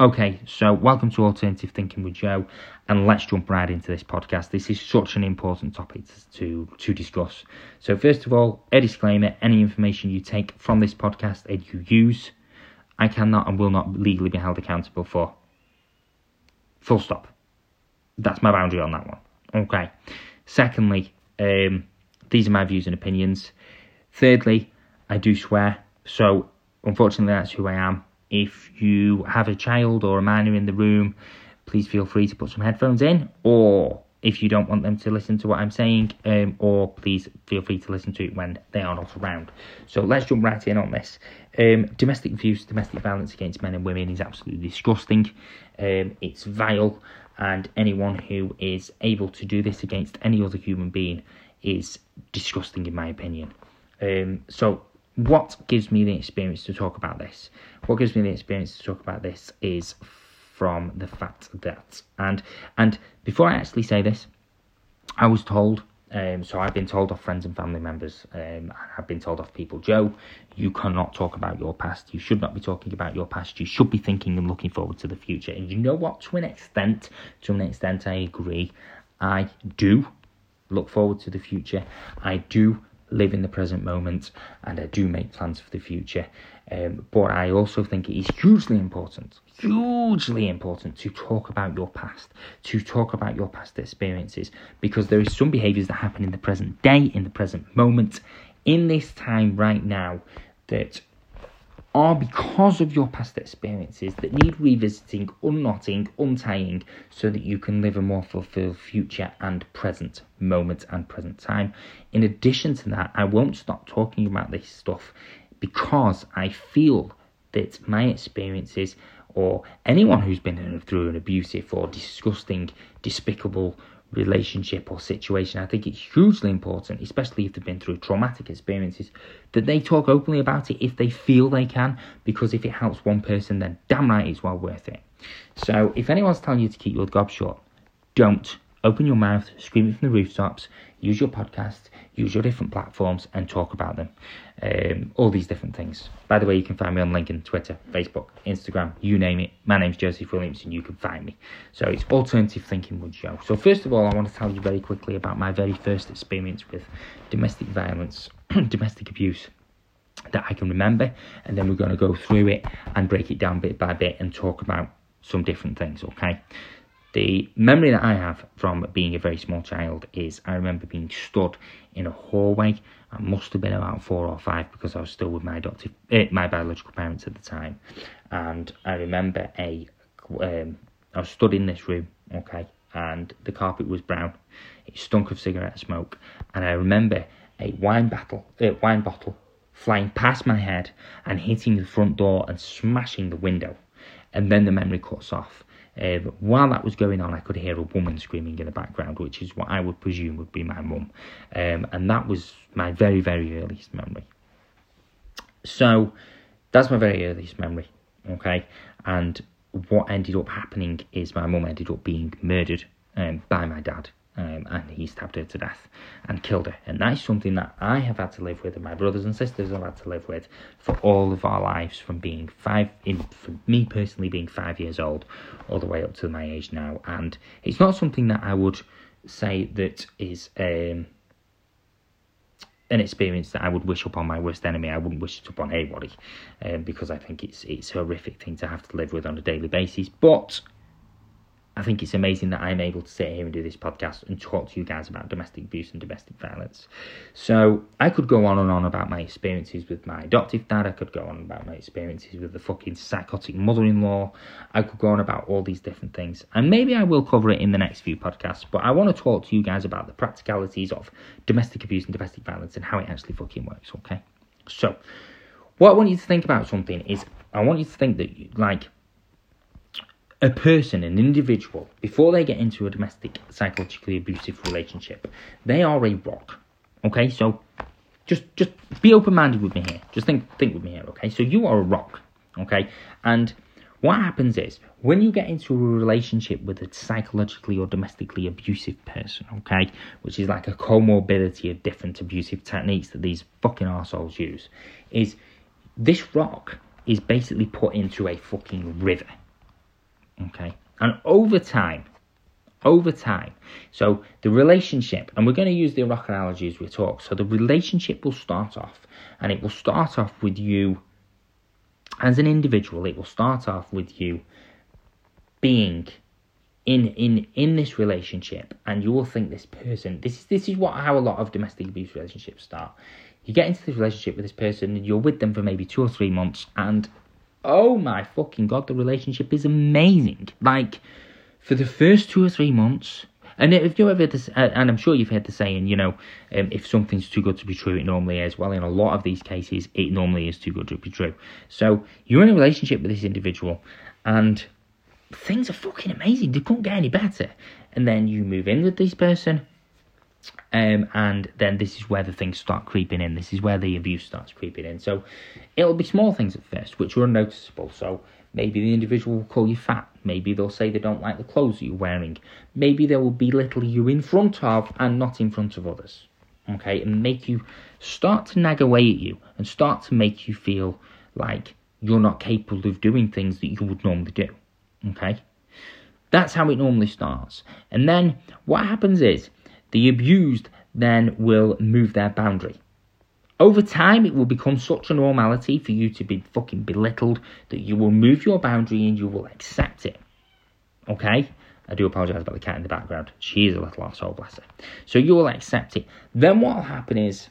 Okay, so welcome to Alternative Thinking with Joe, and let's jump right into this podcast. This is such an important topic to to discuss. So, first of all, a disclaimer: any information you take from this podcast and you use, I cannot and will not legally be held accountable for. Full stop. That's my boundary on that one. Okay. Secondly, um, these are my views and opinions. Thirdly, I do swear, so unfortunately, that's who I am if you have a child or a minor in the room, please feel free to put some headphones in, or if you don't want them to listen to what I'm saying, um, or please feel free to listen to it when they are not around. So let's jump right in on this. Um, domestic abuse, domestic violence against men and women is absolutely disgusting. Um, it's vile, and anyone who is able to do this against any other human being is disgusting, in my opinion. Um, so what gives me the experience to talk about this? What gives me the experience to talk about this is from the fact that and and before I actually say this, I was told. Um, so I've been told off friends and family members. Um, I've been told off people. Joe, you cannot talk about your past. You should not be talking about your past. You should be thinking and looking forward to the future. And you know what? To an extent, to an extent, I agree. I do look forward to the future. I do live in the present moment and I do make plans for the future. Um, but I also think it is hugely important, hugely important to talk about your past, to talk about your past experiences, because there is some behaviours that happen in the present day, in the present moment, in this time right now, that are because of your past experiences that need revisiting, unknotting, untying, so that you can live a more fulfilled future and present moment and present time. In addition to that, I won't stop talking about this stuff because I feel that my experiences or anyone who's been through an abusive or disgusting, despicable relationship or situation. I think it's hugely important, especially if they've been through traumatic experiences, that they talk openly about it if they feel they can, because if it helps one person, then damn right it's well worth it. So if anyone's telling you to keep your gob shut, don't. Open your mouth, scream it from the rooftops, use your podcast, use your different platforms and talk about them. Um, all these different things. By the way, you can find me on LinkedIn, Twitter, Facebook, Instagram, you name it. My name's Joseph Williamson, you can find me. So it's Alternative Thinking with Joe. So, first of all, I want to tell you very quickly about my very first experience with domestic violence, domestic abuse that I can remember, and then we're going to go through it and break it down bit by bit and talk about some different things, okay? The memory that I have from being a very small child is I remember being stood in a hallway. I must have been about four or five because I was still with my adoptive, eh, my biological parents at the time, and I remember a um, I was stood in this room, okay, and the carpet was brown. It stunk of cigarette smoke, and I remember a wine bottle, uh, wine bottle flying past my head and hitting the front door and smashing the window, and then the memory cuts off um, while that was going on, I could hear a woman screaming in the background, which is what I would presume would be my mum. Um, and that was my very, very earliest memory. So that's my very earliest memory, okay? And what ended up happening is my mum ended up being murdered um, by my dad um, and he stabbed her to death and killed her. And that is something that I have had to live with, and my brothers and sisters have had to live with for all of our lives, from being five, in me personally being five years old, all the way up to my age now. And it's not something that I would say that is um, an experience that I would wish upon my worst enemy. I wouldn't wish it upon anybody, um, because I think it's it's a horrific thing to have to live with on a daily basis. But I think it's amazing that I'm able to sit here and do this podcast and talk to you guys about domestic abuse and domestic violence. So I could go on and on about my experiences with my adoptive dad. I could go on about my experiences with the fucking psychotic mother-in-law. I could go on about all these different things, and maybe I will cover it in the next few podcasts. But I want to talk to you guys about the practicalities of domestic abuse and domestic violence and how it actually fucking works. Okay, so what I want you to think about something is I want you to think that like a person, an individual, before they get into a domestic psychologically abusive relationship, they are a rock. Okay, so just just be open minded with me here. Just think think with me here. Okay, so you are a rock. Okay, and what happens is when you get into a relationship with a psychologically or domestically abusive person, okay, which is like a comorbidity of different abusive techniques that these fucking assholes use, is this rock is basically put into a fucking river Okay, and over time, over time. So the relationship, and we're going to use the rock analogy as we talk. So the relationship will start off, and it will start off with you as an individual. It will start off with you being in in in this relationship, and you will think this person. This is this is what how a lot of domestic abuse relationships start. You get into this relationship with this person, and you're with them for maybe two or three months, and oh my fucking god, the relationship is amazing. Like for the first two or three months. And if you ever, this, uh, and I'm sure you've heard the saying, you know, um, if something's too good to be true, it normally is. Well, in a lot of these cases, it normally is too good to be true. So you're in a relationship with this individual, and things are fucking amazing. They couldn't get any better. And then you move in with this person, um, and then this is where the things start creeping in. This is where the abuse starts creeping in. So it'll be small things at first, which are unnoticeable. So maybe the individual will call you fat. Maybe they'll say they don't like the clothes you're wearing. Maybe they will belittle you in front of and not in front of others. Okay, and make you start to nag away at you and start to make you feel like you're not capable of doing things that you would normally do. Okay, that's how it normally starts. And then what happens is the abused then will move their boundary. Over time, it will become such a normality for you to be fucking belittled that you will move your boundary and you will accept it. Okay? I do apologise about the cat in the background. She is a little asshole, bless her. So you will accept it. Then what will happen is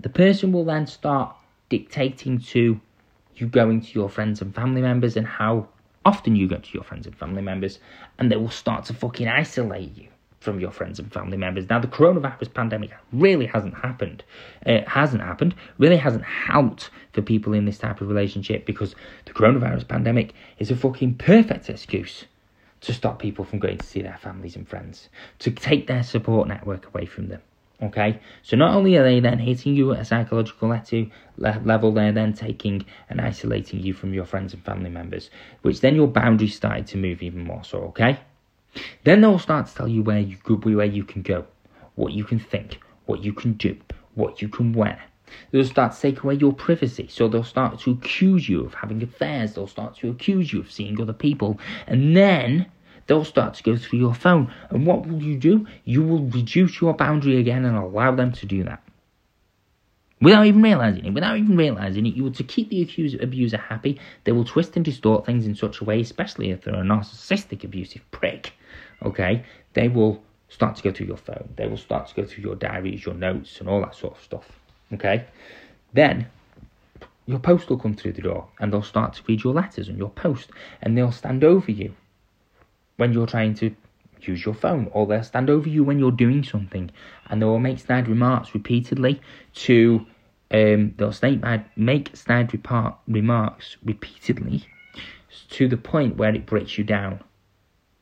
the person will then start dictating to you going to your friends and family members and how often you go to your friends and family members, and they will start to fucking isolate you from your friends and family members. Now, the coronavirus pandemic really hasn't happened. It hasn't happened, really hasn't helped for people in this type of relationship because the coronavirus pandemic is a fucking perfect excuse to stop people from going to see their families and friends, to take their support network away from them. Okay, so not only are they then hitting you at a psychological level, they're then taking and isolating you from your friends and family members, which then your boundaries started to move even more so. Okay. Then they'll start to tell you where you go, where you can go, what you can think, what you can do, what you can wear. They'll start to take away your privacy. So they'll start to accuse you of having affairs. They'll start to accuse you of seeing other people. And then they'll start to go through your phone. And what will you do? You will reduce your boundary again and allow them to do that. Without even realizing it, without even realizing it, you will to keep the accuser, abuser happy. They will twist and distort things in such a way, especially if they're a narcissistic, abusive prick, okay, they will start to go through your phone. They will start to go through your diaries, your notes, and all that sort of stuff. Okay? Then your post will come through the door and they'll start to read your letters and your post and they'll stand over you when you're trying to use your phone or they'll stand over you when you're doing something and they will make snide remarks repeatedly to um, they'll make snide remarks repeatedly to the point where it breaks you down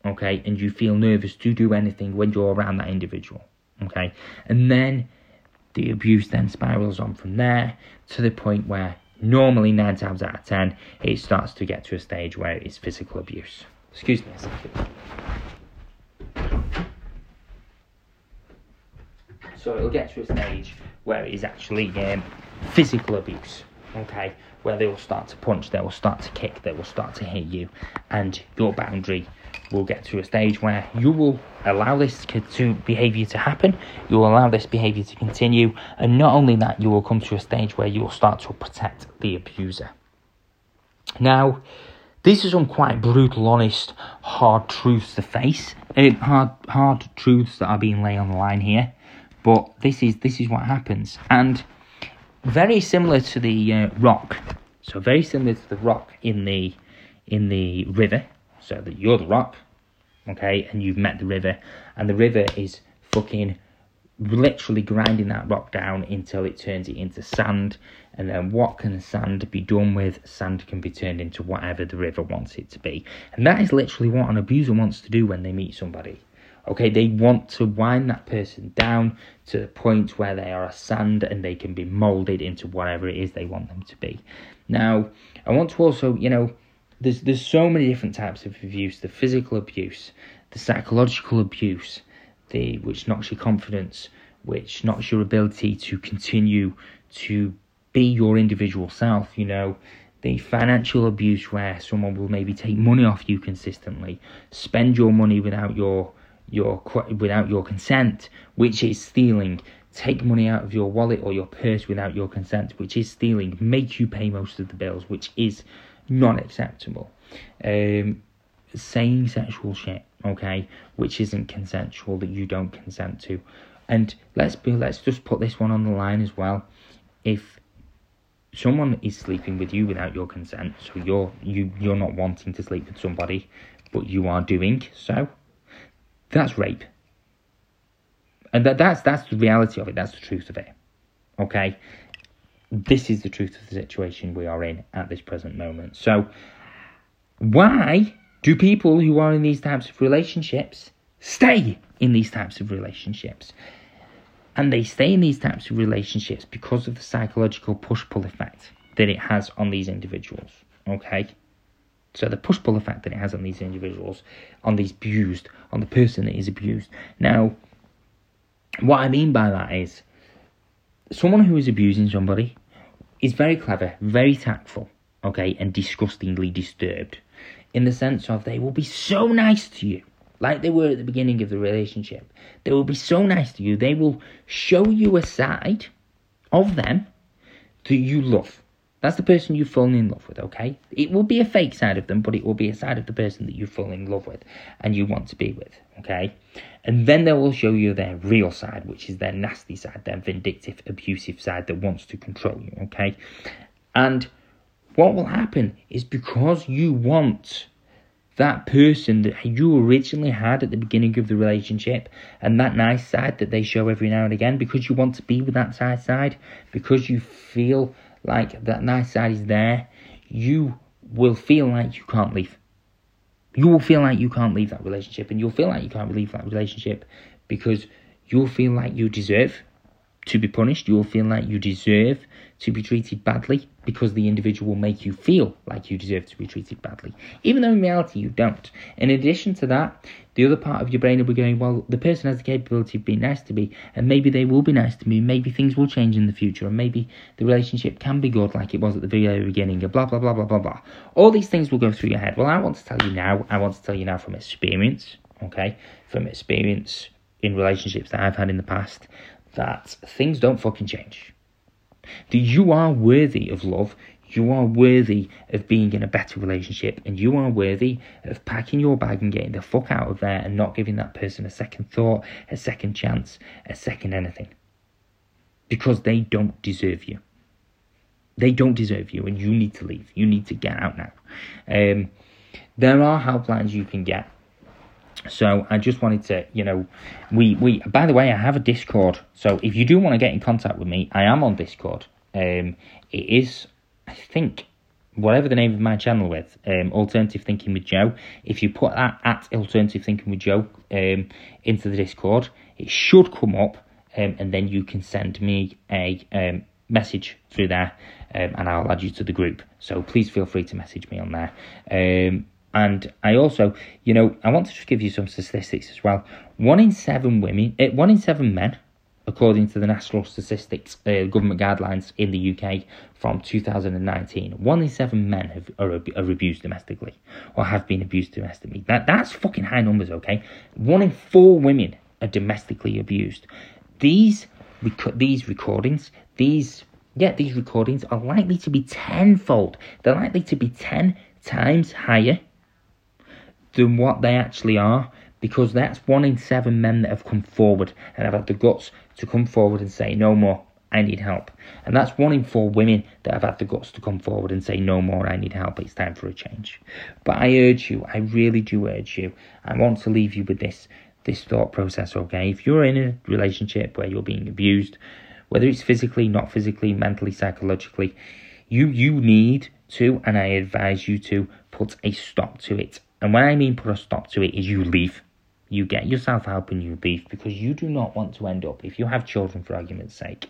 okay, and you feel nervous to do anything when you're around that individual, okay, and then the abuse then spirals on from there to the point where normally nine times out of ten it starts to get to a stage where it's physical abuse. Excuse me a second. So it'll get to a stage where it is actually um, physical abuse, okay, where they will start to punch, they will start to kick, they will start to hit you, and your boundary will get to a stage where you will allow this to behavior to happen, you will allow this behavior to continue, and not only that, you will come to a stage where you will start to protect the abuser. Now, these are some quite brutal, honest, hard truths to face, uh, hard, hard truths that are being laid on the line here. But this is this is what happens, and very similar to the uh, rock. So very similar to the rock in the in the river so that you're the rock, okay, and you've met the river, and the river is fucking literally grinding that rock down until it turns it into sand. And then what can the sand be done with? Sand can be turned into whatever the river wants it to be. And that is literally what an abuser wants to do when they meet somebody. Okay, they want to wind that person down to the point where they are a sand and they can be molded into whatever it is they want them to be. Now, I want to also, you know, there's there's so many different types of abuse the physical abuse the psychological abuse the which knocks your confidence which knocks your ability to continue to be your individual self you know the financial abuse where someone will maybe take money off you consistently, spend your money without your your without your consent, which is stealing, take money out of your wallet or your purse without your consent, which is stealing, make you pay most of the bills, which is not acceptable. Um, saying sexual shit, okay, which isn't consensual that you don't consent to. And let's be let's just put this one on the line as well. If someone is sleeping with you without your consent, so you're you you're not wanting to sleep with somebody, but you are doing so, that's rape. And that that's that's the reality of it, that's the truth of it. Okay? This is the truth of the situation we are in at this present moment. So why do people who are in these types of relationships stay in these types of relationships? And they stay in these types of relationships because of the psychological push pull effect that it has on these individuals. Okay? So the push pull effect that it has on these individuals, on these abused, on the person that is abused. Now, what I mean by that is someone who is abusing somebody is very clever, very tactful, okay, and disgustingly disturbed in the sense of they will be so nice to you like they were at the beginning of the relationship. They will be so nice to you. They will show you a side of them that you love. That's the person you've fallen in love with, okay? It will be a fake side of them, but it will be a side of the person that you've fallen in love with and you want to be with, okay? And then they will show you their real side, which is their nasty side, their vindictive, abusive side that wants to control you, okay? And what will happen is because you want that person that you originally had at the beginning of the relationship and that nice side that they show every now and again because you want to be with that nice side, because you feel like that nice side is there, you will feel like you can't leave. You will feel like you can't leave that relationship and you'll feel like you can't leave that relationship because you'll feel like you deserve to be punished. You will feel like you deserve to be treated badly because the individual will make you feel like you deserve to be treated badly, even though in reality you don't. In addition to that, the other part of your brain will be going, well, the person has the capability of being nice to me, and maybe they will be nice to me, maybe things will change in the future, and maybe the relationship can be good like it was at the very beginning, and blah, blah, blah, blah, blah, blah. All these things will go through your head. Well, I want to tell you now, I want to tell you now from experience, okay, from experience in relationships that I've had in the past, that things don't fucking change. That you are worthy of love, you are worthy of being in a better relationship, and you are worthy of packing your bag and getting the fuck out of there and not giving that person a second thought, a second chance, a second anything. Because they don't deserve you. They don't deserve you, and you need to leave. You need to get out now. Um, there are helplines you can get so I just wanted to, you know, we we. By the way, I have a Discord. So if you do want to get in contact with me, I am on Discord. Um, it is, I think, whatever the name of my channel with, um, Alternative Thinking with Joe. If you put that at Alternative Thinking with Joe um, into the Discord, it should come up, um, and then you can send me a um, message through there, um, and I'll add you to the group. So please feel free to message me on there. Um, and I also, you know, I want to just give you some statistics as well. One in seven women, uh, one in seven men, according to the National Statistics uh, government guidelines in the UK from 2019, one in seven men have, are, are abused domestically or have been abused domestically. That that's fucking high numbers, okay? One in four women are domestically abused. These rec- these recordings, these yeah, these recordings are likely to be tenfold. They're likely to be ten times higher than what they actually are because that's one in seven men that have come forward and have had the guts to come forward and say, No more, I need help. And that's one in four women that have had the guts to come forward and say, No more, I need help, it's time for a change. But I urge you, I really do urge you, I want to leave you with this this thought process, okay? If you're in a relationship where you're being abused, whether it's physically, not physically, mentally, psychologically, you you need to, and I advise you to, put a stop to it and when I mean put a stop to it, is you leave. You get yourself help and you leave because you do not want to end up, if you have children for argument's sake,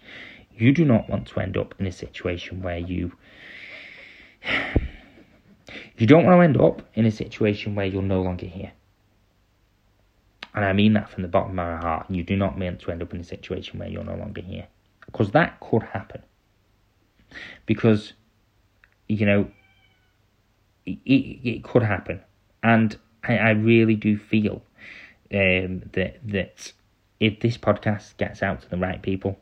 you do not want to end up in a situation where you. You don't want to end up in a situation where you're no longer here. And I mean that from the bottom of my heart. You do not want to end up in a situation where you're no longer here. Because that could happen. Because, you know, it, it could happen, and I, I really do feel um, that that if this podcast gets out to the right people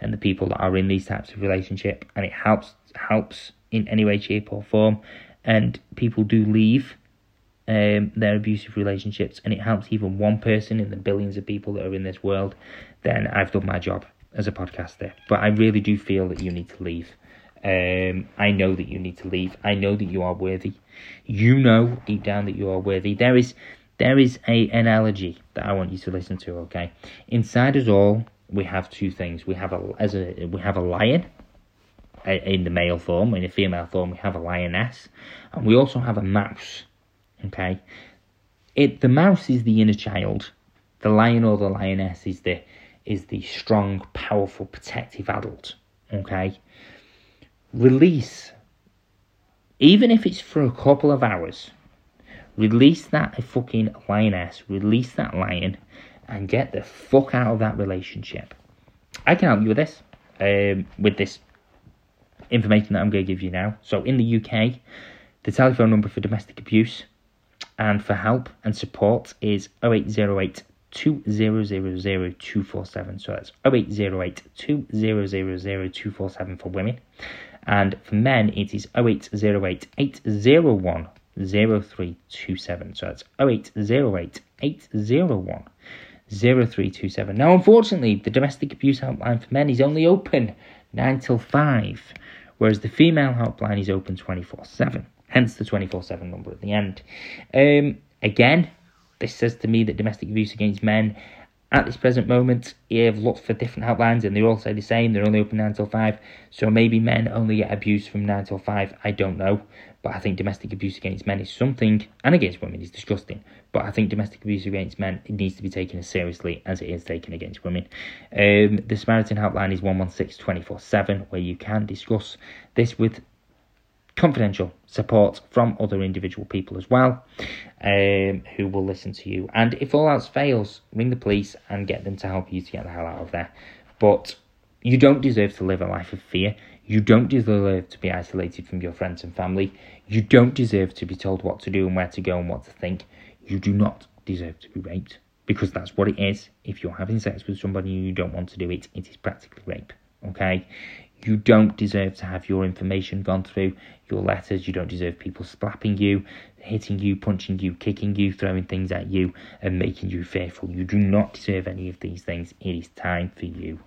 and the people that are in these types of relationship, and it helps helps in any way, shape, or form, and people do leave um, their abusive relationships, and it helps even one person in the billions of people that are in this world, then I've done my job as a podcaster. But I really do feel that you need to leave. Um, I know that you need to leave. I know that you are worthy. You know deep down that you are worthy. There is there is a analogy that I want you to listen to. Okay, inside us all, we have two things. We have a as a we have a lion in the male form. In the female form, we have a lioness, and we also have a mouse. Okay, it the mouse is the inner child. The lion or the lioness is the is the strong, powerful, protective adult. Okay, release, even if it's for a couple of hours, release that fucking lioness, release that lion, and get the fuck out of that relationship. I can help you with this, um, with this information that I'm going to give you now. So in the UK, the telephone number for domestic abuse and for help and support is 0808 2000 247. So that's 0808 2000 247 for women. And for men, it is 0808 801 0327. So that's 0808 801 0327. Now, unfortunately, the domestic abuse helpline for men is only open 9 till 5, whereas the female helpline is open 24 7, hence the 24 7 number at the end. Um, again, this says to me that domestic abuse against men at this present moment, you've looked for different helplines and they all say the same. They're only open 9 till 5. So maybe men only get abused from 9 till 5. I don't know. But I think domestic abuse against men is something, and against women is disgusting. But I think domestic abuse against men it needs to be taken as seriously as it is taken against women. Um, the Samaritan helpline is 116 24 7, where you can discuss this with confidential support from other individual people as well um, who will listen to you. And if all else fails, ring the police and get them to help you to get the hell out of there. But you don't deserve to live a life of fear. You don't deserve to be isolated from your friends and family. You don't deserve to be told what to do and where to go and what to think. You do not deserve to be raped because that's what it is. If you're having sex with somebody and you don't want to do it, it is practically rape. Okay? You don't deserve to have your information gone through, your letters. You don't deserve people slapping you, hitting you, punching you, kicking you, throwing things at you, and making you fearful. You do not deserve any of these things. It is time for you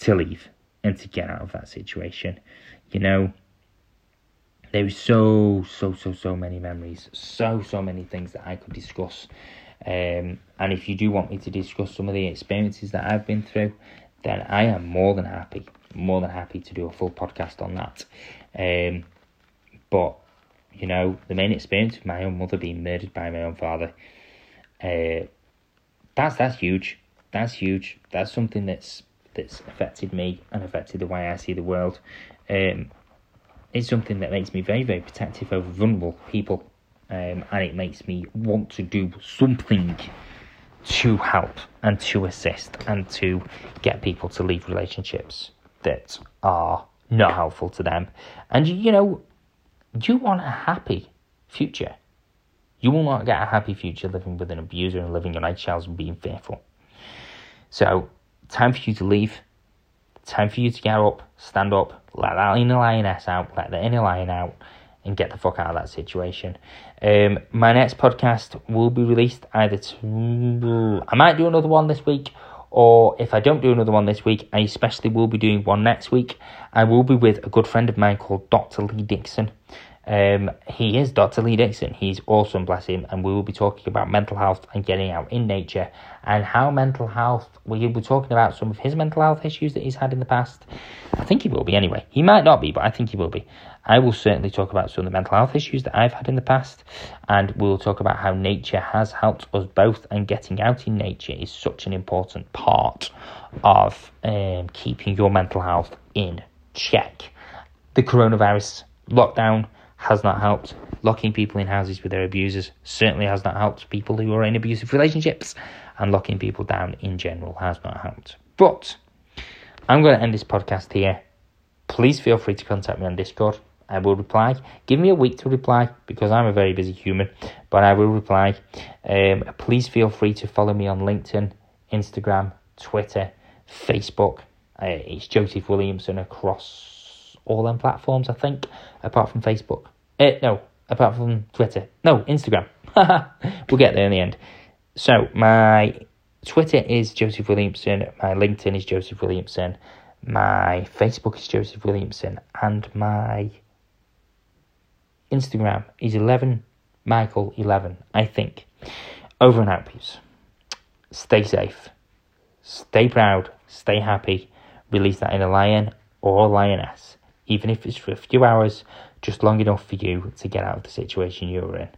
to leave and to get out of that situation. You know, there's so, so, so, so many memories, so, so many things that I could discuss. Um, and if you do want me to discuss some of the experiences that I've been through, then I am more than happy more than happy to do a full podcast on that. Um, but you know, the main experience of my own mother being murdered by my own father, uh, that's that's huge. That's huge. That's something that's that's affected me and affected the way I see the world. Um, it's something that makes me very, very protective over vulnerable people, um, and it makes me want to do something to help and to assist and to get people to leave relationships that are not helpful to them. And you know, you want a happy future. You will not get a happy future living with an abuser and living your lifestyles and being fearful. So, time for you to leave. Time for you to get up, stand up, let that inner lioness out, let the inner lion out, and get the fuck out of that situation. Um, my next podcast will be released either to. I might do another one this week, or if I don't do another one this week, I especially will be doing one next week. I will be with a good friend of mine called Dr. Lee Dixon. Um, he is Dr. Lee Dixon. He's awesome, bless him. And we will be talking about mental health and getting out in nature and how mental health, we will be talking about some of his mental health issues that he's had in the past. I think he will be anyway. He might not be, but I think he will be. I will certainly talk about some of the mental health issues that I've had in the past, and we'll talk about how nature has helped us both, and getting out in nature is such an important part of um, keeping your mental health in check. The coronavirus lockdown has not helped. Locking people in houses with their abusers certainly has not helped people who are in abusive relationships, and locking people down in general has not helped. But I'm going to end this podcast here. Please feel free to contact me on Discord. I will reply. Give me a week to reply because I'm a very busy human, but I will reply. Um, please feel free to follow me on LinkedIn, Instagram, Twitter, Facebook. Uh, it's Joseph Williamson across all them platforms, I think, apart from Facebook. Uh, no, apart from Twitter. No, Instagram. we'll get there in the end. So, my Twitter is Joseph Williamson, my LinkedIn is Joseph Williamson, my Facebook is Joseph Williamson, and my Instagram is 11 Michael 11, I think. Over and out, peeps. Stay safe, stay proud, stay happy, release that inner lion or lioness, even if it's for a few hours, just long enough for you to get out of the situation you're in.